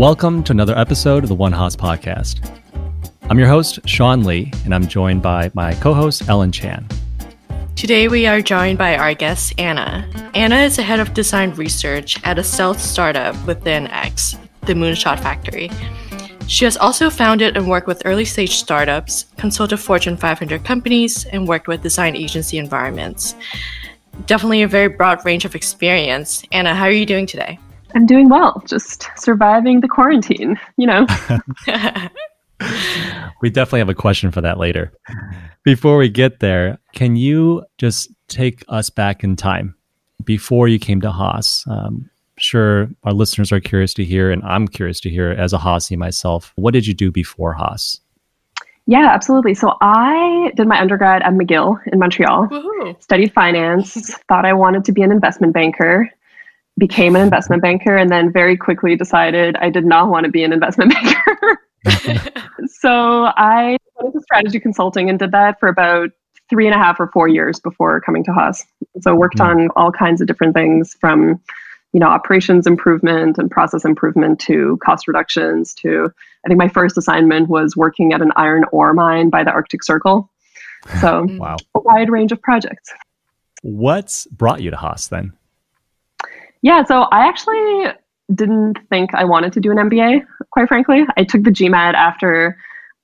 Welcome to another episode of the One Haas podcast. I'm your host, Sean Lee, and I'm joined by my co host, Ellen Chan. Today, we are joined by our guest, Anna. Anna is the head of design research at a stealth startup within X, the Moonshot Factory. She has also founded and worked with early stage startups, consulted Fortune 500 companies, and worked with design agency environments. Definitely a very broad range of experience. Anna, how are you doing today? I'm doing well, just surviving the quarantine, you know. we definitely have a question for that later. Before we get there, can you just take us back in time before you came to Haas? Um, sure our listeners are curious to hear, and I'm curious to hear as a Haasie myself. What did you do before Haas? Yeah, absolutely. So I did my undergrad at McGill in Montreal, Woo-hoo. studied finance, thought I wanted to be an investment banker, became an investment banker, and then very quickly decided I did not want to be an investment banker. so I went into strategy consulting and did that for about three and a half or four years before coming to Haas. So worked mm. on all kinds of different things from, you know, operations improvement and process improvement to cost reductions to I think my first assignment was working at an iron ore mine by the Arctic Circle. So wow. a wide range of projects. What's brought you to Haas then? Yeah, so I actually didn't think I wanted to do an MBA, quite frankly. I took the GMAT after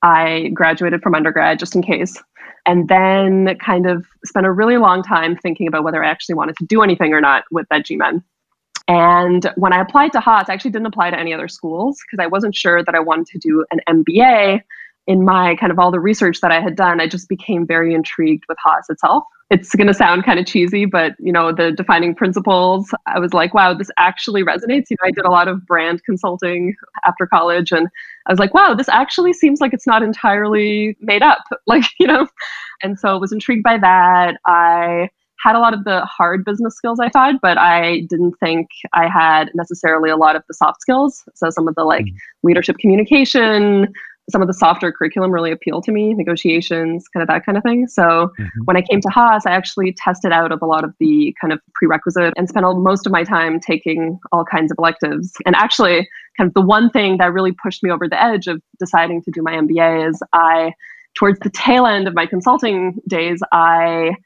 I graduated from undergrad, just in case. And then kind of spent a really long time thinking about whether I actually wanted to do anything or not with that GMAT. And when I applied to Haas, I actually didn't apply to any other schools because I wasn't sure that I wanted to do an MBA. In my kind of all the research that I had done, I just became very intrigued with Haas itself it's going to sound kind of cheesy, but you know, the defining principles, I was like, wow, this actually resonates. You know, I did a lot of brand consulting after college and I was like, wow, this actually seems like it's not entirely made up. Like, you know, and so I was intrigued by that. I had a lot of the hard business skills I thought, but I didn't think I had necessarily a lot of the soft skills. So some of the like mm-hmm. leadership communication, some of the softer curriculum really appealed to me, negotiations, kind of that kind of thing. So mm-hmm. when I came to Haas, I actually tested out of a lot of the kind of prerequisite and spent most of my time taking all kinds of electives. And actually, kind of the one thing that really pushed me over the edge of deciding to do my MBA is I, towards the tail end of my consulting days, I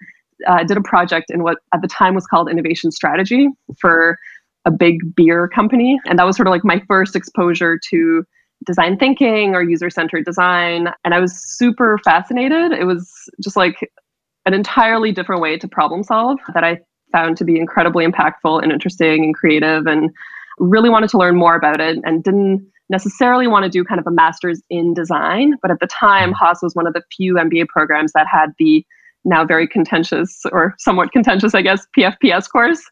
uh, did a project in what at the time was called innovation strategy for a big beer company. And that was sort of like my first exposure to design thinking or user centered design. And I was super fascinated. It was just like an entirely different way to problem solve that I found to be incredibly impactful and interesting and creative and really wanted to learn more about it and didn't necessarily want to do kind of a master's in design. But at the time, mm-hmm. Haas was one of the few MBA programs that had the now very contentious or somewhat contentious, I guess, PFPS course,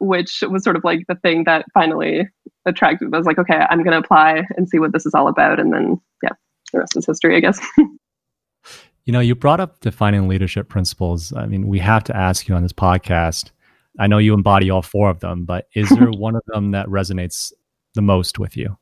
which was sort of like the thing that finally attracted. I was like, okay, I'm going to apply and see what this is all about. And then, yeah, the rest is history, I guess. you know, you brought up defining leadership principles. I mean, we have to ask you on this podcast. I know you embody all four of them, but is there one of them that resonates the most with you?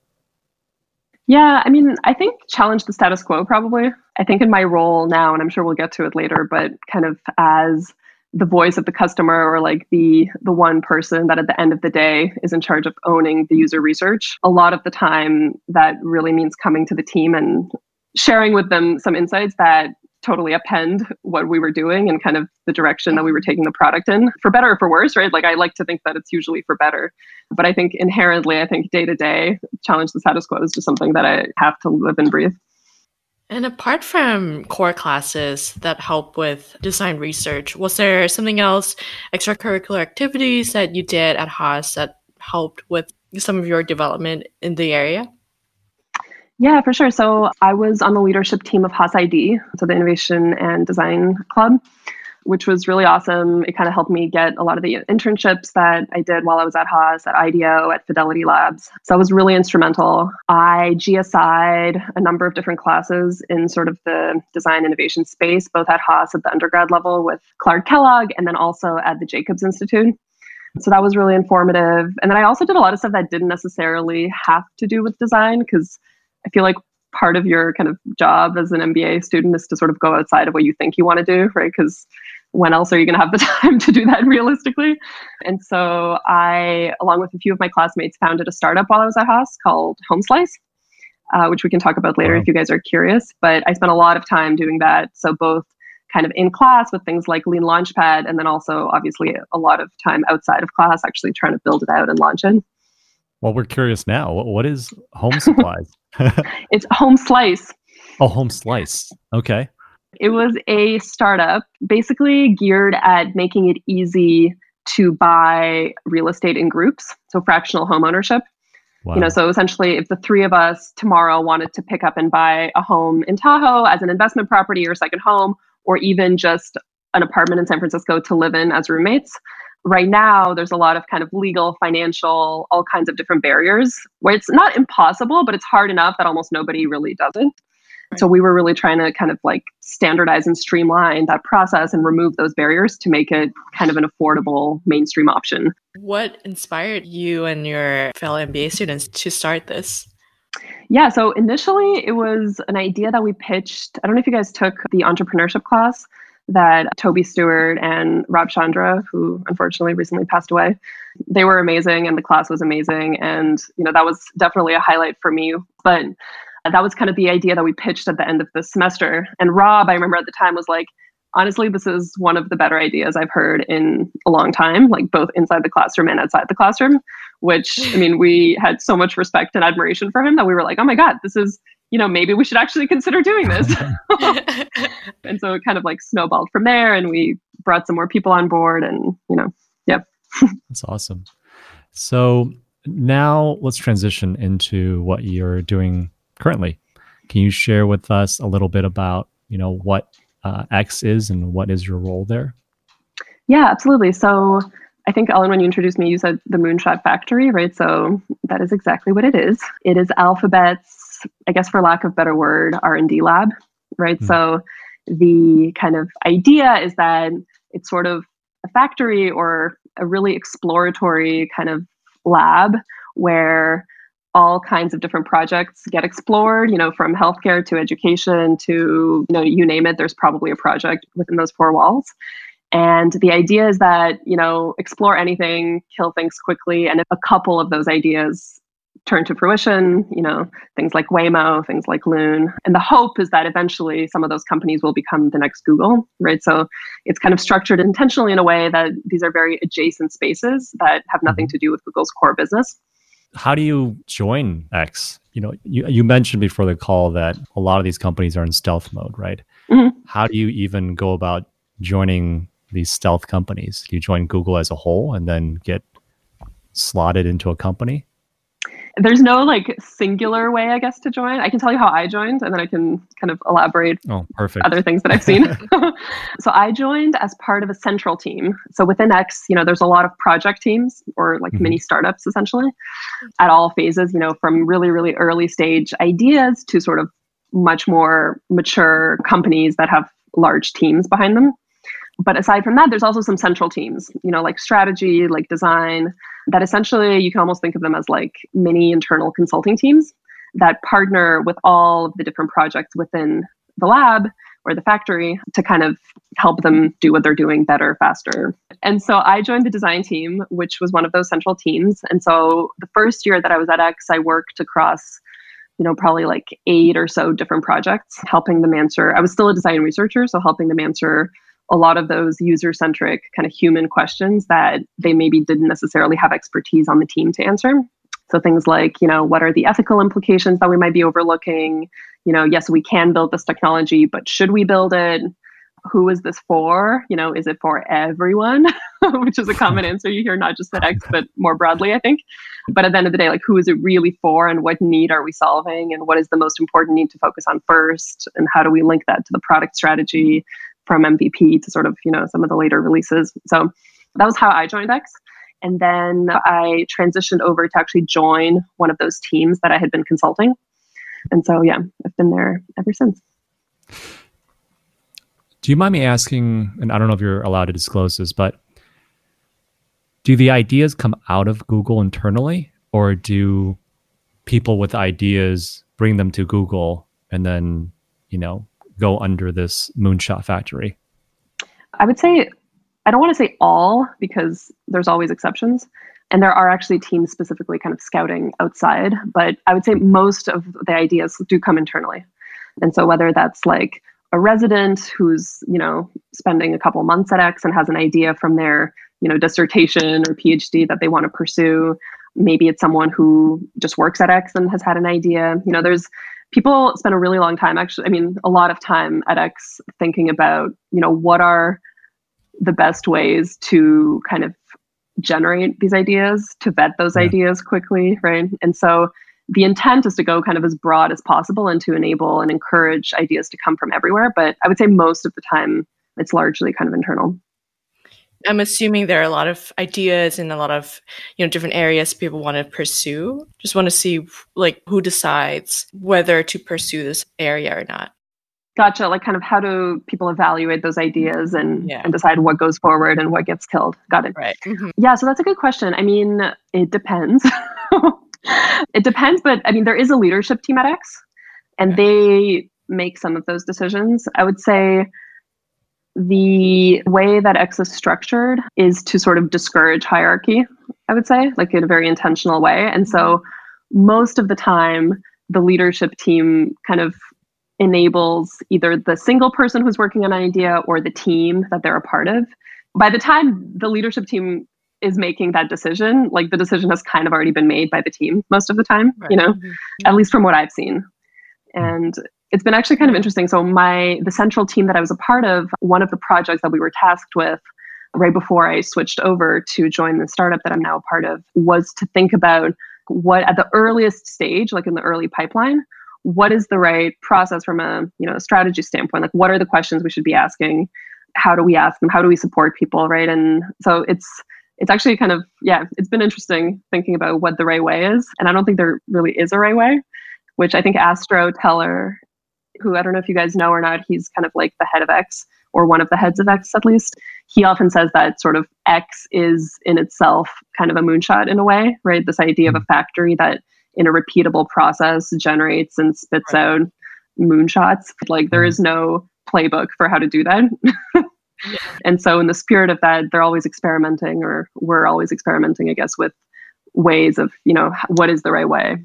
Yeah, I mean, I think challenge the status quo probably. I think in my role now, and I'm sure we'll get to it later, but kind of as the voice of the customer or like the the one person that at the end of the day is in charge of owning the user research a lot of the time that really means coming to the team and sharing with them some insights that totally append what we were doing and kind of the direction that we were taking the product in for better or for worse right? Like i like to think that it's usually for better. But i think inherently i think day to day challenge the status quo is just something that i have to live and breathe and apart from core classes that help with design research, was there something else, extracurricular activities that you did at Haas that helped with some of your development in the area? Yeah, for sure. So I was on the leadership team of Haas ID, so the Innovation and Design Club which was really awesome. It kind of helped me get a lot of the internships that I did while I was at Haas, at IDEO, at Fidelity Labs. So that was really instrumental. I GSI'd a number of different classes in sort of the design innovation space, both at Haas at the undergrad level with Clark Kellogg and then also at the Jacobs Institute. So that was really informative. And then I also did a lot of stuff that didn't necessarily have to do with design because I feel like part of your kind of job as an MBA student is to sort of go outside of what you think you want to do, right? Because when else are you going to have the time to do that realistically? And so I, along with a few of my classmates, founded a startup while I was at Haas called HomeSlice. Uh, which we can talk about later wow. if you guys are curious. But I spent a lot of time doing that. So both kind of in class with things like Lean Launchpad, and then also obviously a lot of time outside of class actually trying to build it out and launch it. Well, we're curious now. what is Home Supplies? it's Home Slice. Oh, Home Slice. Okay. It was a startup basically geared at making it easy to buy real estate in groups, so fractional home ownership. Wow. You know, so essentially, if the three of us tomorrow wanted to pick up and buy a home in Tahoe as an investment property or second home, or even just an apartment in San Francisco to live in as roommates, right now there's a lot of kind of legal, financial, all kinds of different barriers where it's not impossible, but it's hard enough that almost nobody really does it. Right. So we were really trying to kind of like standardize and streamline that process and remove those barriers to make it kind of an affordable mainstream option. What inspired you and your fellow MBA students to start this? Yeah, so initially it was an idea that we pitched. I don't know if you guys took the entrepreneurship class that Toby Stewart and Rob Chandra, who unfortunately recently passed away, they were amazing and the class was amazing. And, you know, that was definitely a highlight for me. But that was kind of the idea that we pitched at the end of the semester. And Rob, I remember at the time, was like, honestly, this is one of the better ideas I've heard in a long time, like both inside the classroom and outside the classroom. Which, I mean, we had so much respect and admiration for him that we were like, oh my God, this is, you know, maybe we should actually consider doing this. and so it kind of like snowballed from there, and we brought some more people on board, and, you know, yeah. That's awesome. So now let's transition into what you're doing currently. Can you share with us a little bit about you know what uh, X is and what is your role there? Yeah, absolutely. So I think Ellen, when you introduced me, you said the Moonshot Factory, right? So that is exactly what it is. It is Alphabet's, I guess, for lack of better word, R and D lab, right? Mm. So the kind of idea is that it's sort of a factory or a really exploratory kind of lab where all kinds of different projects get explored, you know, from healthcare to education to, you know, you name it, there's probably a project within those four walls. And the idea is that, you know, explore anything, kill things quickly. And if a couple of those ideas turn to fruition, you know, things like Waymo, things like Loon. And the hope is that eventually some of those companies will become the next Google, right? So it's kind of structured intentionally in a way that these are very adjacent spaces that have nothing mm-hmm. to do with Google's core business how do you join X? You know, you, you mentioned before the call that a lot of these companies are in stealth mode, right? Mm-hmm. How do you even go about joining these stealth companies? Do you join Google as a whole and then get slotted into a company? There's no like singular way i guess to join. I can tell you how i joined and then i can kind of elaborate oh perfect. other things that i've seen. So i joined as part of a central team. So within x you know there's a lot of project teams or like mm-hmm. mini startups essentially at all phases you know from really really early stage ideas to sort of much more mature companies that have large teams behind them but aside from that there's also some central teams you know like strategy like design that essentially you can almost think of them as like mini internal consulting teams that partner with all of the different projects within the lab or the factory to kind of help them do what they're doing better, faster. And so I joined the design team, which was one of those central teams. And so the first year that I was at X, I worked across, you know, probably like eight or so different projects, helping them answer. I was still a design researcher, so helping them answer a lot of those user centric kind of human questions that they maybe didn't necessarily have expertise on the team to answer. So things like, you know, what are the ethical implications that we might be overlooking? You know, yes, we can build this technology, but should we build it? Who is this for? You know, is it for everyone? Which is a common answer you hear, not just at X, but more broadly, I think. But at the end of the day, like, who is it really for and what need are we solving? And what is the most important need to focus on first? And how do we link that to the product strategy? From MVP to sort of, you know, some of the later releases. So that was how I joined X. And then I transitioned over to actually join one of those teams that I had been consulting. And so, yeah, I've been there ever since. Do you mind me asking, and I don't know if you're allowed to disclose this, but do the ideas come out of Google internally, or do people with ideas bring them to Google and then, you know, go under this moonshot factory? I would say, I don't want to say all because there's always exceptions. And there are actually teams specifically kind of scouting outside, but I would say most of the ideas do come internally. And so whether that's like a resident who's, you know, spending a couple months at X and has an idea from their, you know, dissertation or PhD that they want to pursue, maybe it's someone who just works at X and has had an idea. You know, there's people spend a really long time actually, I mean, a lot of time at X thinking about, you know, what are the best ways to kind of generate these ideas, to vet those yeah. ideas quickly, right? And so the intent is to go kind of as broad as possible and to enable and encourage ideas to come from everywhere. But I would say most of the time it's largely kind of internal. I'm assuming there are a lot of ideas in a lot of you know different areas people want to pursue. Just want to see like who decides whether to pursue this area or not. Gotcha. Like, kind of how do people evaluate those ideas and, yeah. and decide what goes forward and what gets killed? Got it. Right. Mm-hmm. Yeah. So that's a good question. I mean, it depends. it depends, but I mean, there is a leadership team at X, and they make some of those decisions. I would say the way that X is structured is to sort of discourage hierarchy. I would say, like in a very intentional way, and so most of the time, the leadership team kind of enables either the single person who's working on an idea or the team that they're a part of. By the time the leadership team is making that decision, like the decision has kind of already been made by the team most of the time, right. you know, mm-hmm. at least from what I've seen. And it's been actually kind of mm. interesting. So my the central team that I was a part of, one of the projects that we were tasked with right before I switched over to join the startup that I'm now a part of was to think about what at the earliest stage, like in the early pipeline, what is the right process from a you know strategy standpoint? Like what are the questions we should be asking? How do we ask them? How do we support people right? And so it's it's actually kind of yeah it's been interesting thinking about what the right way is. And i don't think there really is a right way which i think astro teller who i don't know if you guys know or not he's kind of like the head of x or one of the heads of x at least he often says that sort of x is in itself kind of a moonshot in a way right this idea of a factory that in a repeatable process generates and spits right. out moonshots. Like there mm-hmm. is no playbook for how to do that. yeah. And so in the spirit of that, they're always experimenting or we're always experimenting, I guess, with ways of, you know, what is the right way.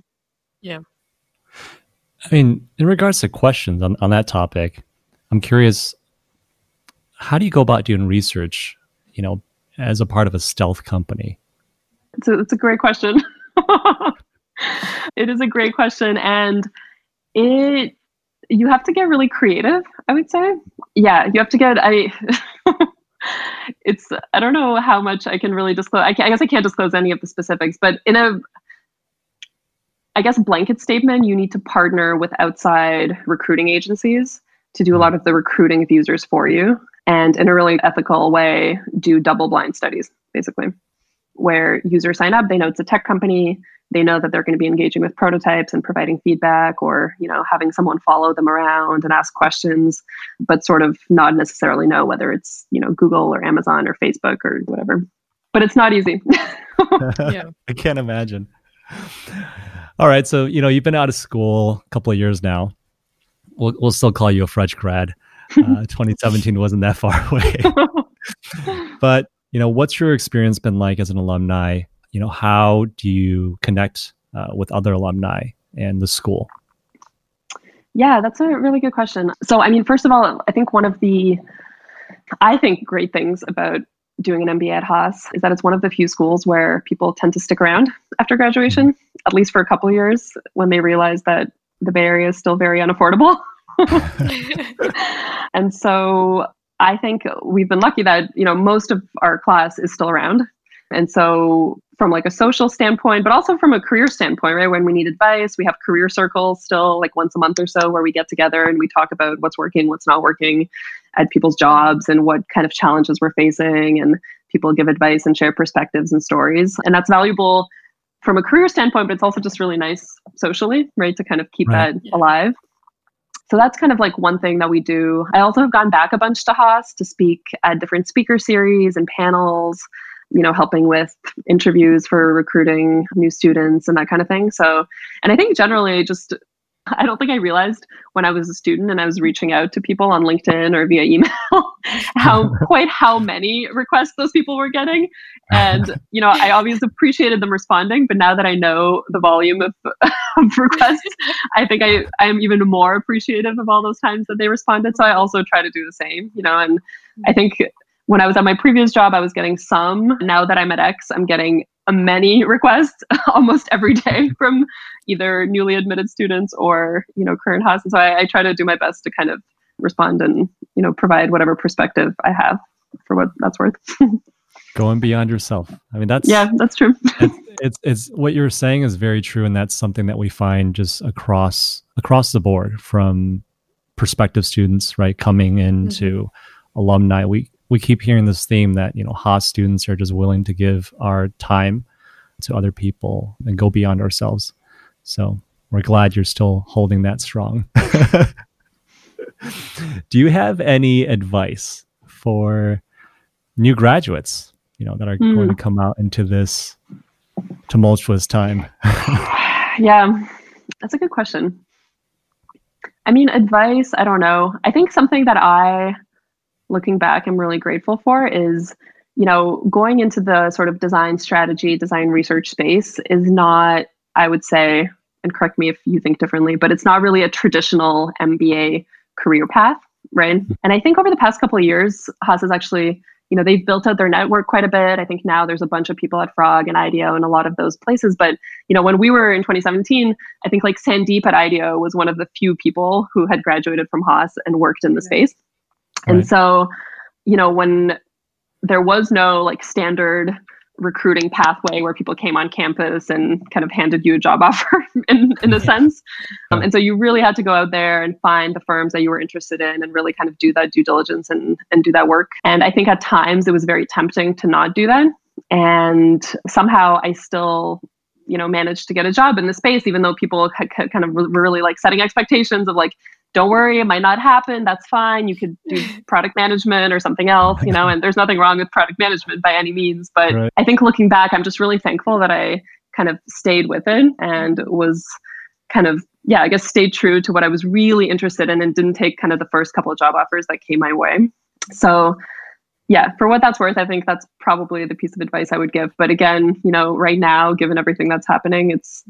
Yeah. I mean, in regards to questions on, on that topic, I'm curious, how do you go about doing research, you know, as a part of a stealth company? It's a, it's a great question. it is a great question. And it, you have to get really creative, I would say. Yeah, you have to get, I, it's, I don't know how much I can really disclose. I, I guess I can't disclose any of the specifics, but in a, I guess, blanket statement, you need to partner with outside recruiting agencies to do a lot of the recruiting of users for you. And in a really ethical way, do double blind studies, basically, where users sign up, they know it's a tech company, they know that they're going to be engaging with prototypes and providing feedback or you know having someone follow them around and ask questions but sort of not necessarily know whether it's you know google or amazon or facebook or whatever but it's not easy yeah. i can't imagine all right so you know you've been out of school a couple of years now. We'll, we'll still call you a fresh grad. Uh, 2017 wasn't that far away. But you know what's your experience been like as an alumni? You know how do you connect uh, with other alumni and the school? Yeah that's a really good question. So i mean first of all i think one of the i think great things about doing an mba at haas is that it's one of the few schools where people tend to stick around after graduation mm-hmm. at least for a couple years when they realize that the bay area is still very unaffordable and so i think we've been lucky that you know most of our class is still around and so from like a social standpoint, but also from a career standpoint, right? When we need advice, we have career circles still like once a month or so where we get together and we talk about what's working, what's not working at people's jobs and what kind of challenges we're facing. And people give advice and share perspectives and stories. And that's valuable from a career standpoint, but it's also just really nice socially, right? To kind of keep right. that alive. So that's kind of like one thing that we do. I also have gone back a bunch to Haas to speak at different speaker series and panels you know, helping with interviews for recruiting new students and that kind of thing. So, and I think generally just I don't think I realized when I was a student and I was reaching out to people on LinkedIn or via email how quite how many requests those people were getting. And you know, I always appreciated them responding, but now that I know the volume of, of requests, I think I I am even more appreciative of all those times that they responded. So I also try to do the same, you know, and I think when I was at my previous job, I was getting some. Now that I'm at X, I'm getting many requests almost every day from either newly admitted students or you know current Haas. And so I, I try to do my best to kind of respond and you know provide whatever perspective I have for what that's worth. Going beyond yourself. I mean, that's yeah, that's true. it's, it's it's what you're saying is very true, and that's something that we find just across across the board from prospective students, right, coming into mm-hmm. alumni. We we keep hearing this theme that you know Haas students are just willing to give our time to other people and go beyond ourselves. So we're glad you're still holding that strong. Do you have any advice for new graduates, you know, that are mm. going to come out into this tumultuous time? yeah, that's a good question. I mean, advice, I don't know. I think something that I looking back I'm really grateful for is you know going into the sort of design strategy design research space is not I would say and correct me if you think differently but it's not really a traditional MBA career path right? Mm-hmm. and I think over the past couple of years Haas has actually you know they've built out their network quite a bit. I think now there's a bunch of people at frog and ideo and a lot of those places but you know when we were in 2017 i think like sandeep at ideo was one of the few people who had graduated from haas and worked in the space Right. And so, you know, when there was no like standard recruiting pathway where people came on campus and kind of handed you a job offer in, in a sense. Um, and so you really had to go out there and find the firms that you were interested in and really kind of do that due diligence and, and do that work. And I think at times it was very tempting to not do that. And somehow I still you know managed to get a job in the space even though people had kind of really like setting expectations of like don't worry, it might not happen. That's fine. You could do product management or something else, you know, and there's nothing wrong with product management by any means. But right. I think looking back, I'm just really thankful that I kind of stayed with it and was kind of, yeah, I guess stayed true to what I was really interested in and didn't take kind of the first couple of job offers that came my way. So, yeah, for what that's worth, I think that's probably the piece of advice I would give. But again, you know, right now, given everything that's happening, it's,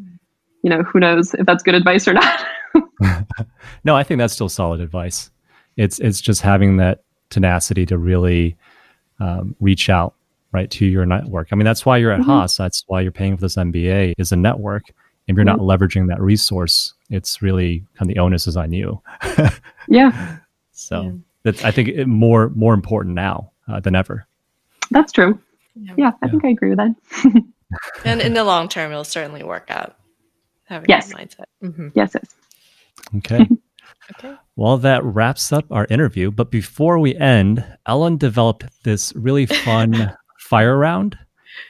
you know, who knows if that's good advice or not. no, I think that's still solid advice. It's it's just having that tenacity to really um, reach out right to your network. I mean, that's why you're at mm-hmm. Haas. That's why you're paying for this MBA is a network. If you're mm-hmm. not leveraging that resource, it's really kind of the onus is on you. yeah. So yeah. that's I think it, more more important now uh, than ever. That's true. Yeah, yeah I yeah. think I agree with that. and in the long term, it'll certainly work out. Having yes. that mindset. Mm-hmm. Yes. Yes. Okay. okay. Well, that wraps up our interview. But before we end, Ellen developed this really fun fire round.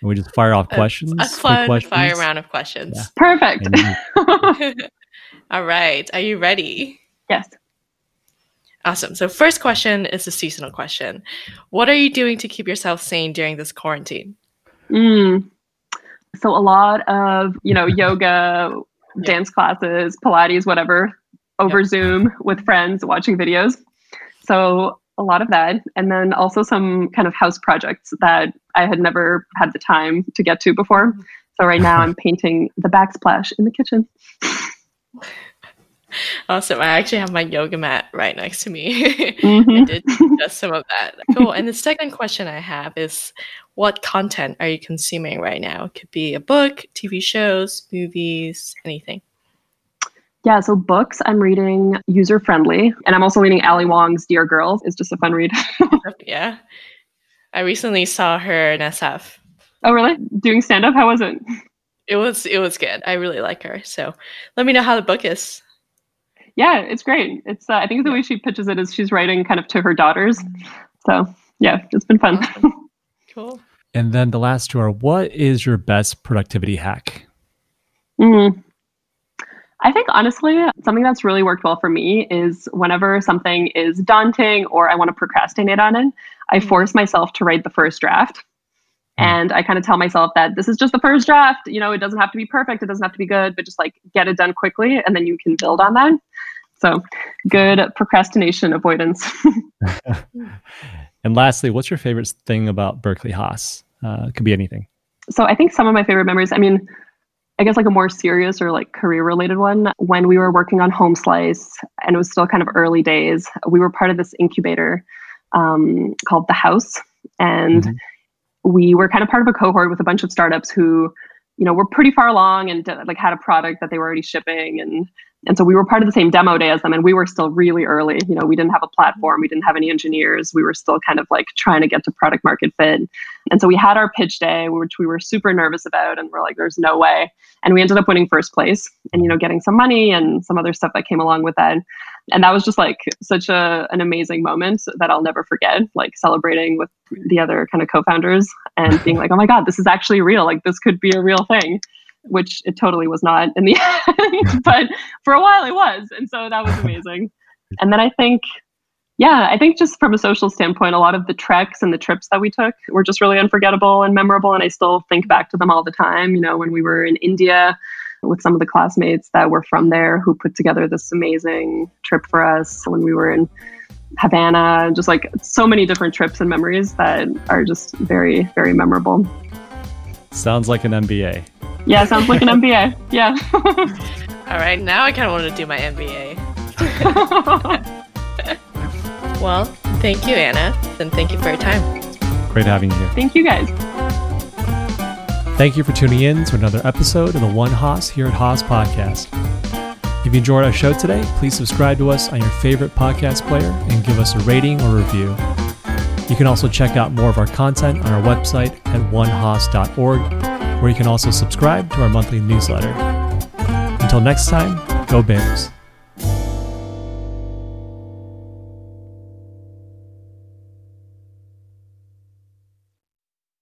And we just fire off questions. A, a fun questions. fire round of questions. Yeah. Perfect. All right. Are you ready? Yes. Awesome. So, first question is a seasonal question. What are you doing to keep yourself sane during this quarantine? Mm. So, a lot of, you know, yoga, dance classes, Pilates, whatever, over Zoom with friends watching videos. So a lot of that. And then also some kind of house projects that I had never had the time to get to before. So right now I'm painting the backsplash in the kitchen. Awesome. I actually have my yoga mat right next to me. Mm-hmm. I did just some of that. Cool. And the second question I have is what content are you consuming right now? It could be a book, TV shows, movies, anything. Yeah, so books I'm reading user friendly, and I'm also reading Ali Wong's Dear Girls. It's just a fun read. yeah, I recently saw her in SF. Oh, really? Doing stand up? How was it? It was it was good. I really like her. So let me know how the book is. Yeah, it's great. It's uh, I think the way she pitches it is she's writing kind of to her daughters. So yeah, it's been fun. Awesome. Cool. And then the last two are: What is your best productivity hack? Mm. I think honestly, something that's really worked well for me is whenever something is daunting or I want to procrastinate on it, I mm-hmm. force myself to write the first draft. And I kind of tell myself that this is just the first draft. You know, it doesn't have to be perfect, it doesn't have to be good, but just like get it done quickly and then you can build on that. So good procrastination avoidance. and lastly, what's your favorite thing about Berkeley Haas? Uh, it could be anything. So I think some of my favorite memories, I mean, I guess like a more serious or like career related one, when we were working on Home Slice and it was still kind of early days, we were part of this incubator um, called The House. And mm-hmm. we were kind of part of a cohort with a bunch of startups who, you know, were pretty far along and like had a product that they were already shipping and and so we were part of the same demo day as them and we were still really early. You know we didn't have a platform we didn't have any engineers we were still kind of like trying to get to product market fit. And so we had our pitch day which we were super nervous about and we're like there's no way. And we ended up winning first place and you know getting some money and some other stuff that came along with that. And that was just like such a an amazing moment that I'll never forget like celebrating with the other kind of co-founders and being like oh my god this is actually real. Like this could be a real thing which it totally was not in the end, but for a while it was. And so that was amazing. and then I think, yeah, I think just from a social standpoint, a lot of the treks and the trips that we took were just really unforgettable and memorable. And I still think back to them all the time. You know, when we were in India with some of the classmates that were from there who put together this amazing trip for us, when we were in Havana, just like so many different trips and memories that are just very, very memorable. Sounds like an MBA. Yeah, sounds like an MBA. Yeah. All right, now I kind of want to do my MBA. well, thank you, Anna, and thank you for your time. Great having you here. Thank you, guys. Thank you for tuning in to another episode of the One Haas here at Haas Podcast. If you enjoyed our show today, please subscribe to us on your favorite podcast player and give us a rating or review. You can also check out more of our content on our website at onehaas.org, where you can also subscribe to our monthly newsletter. Until next time, go Bears.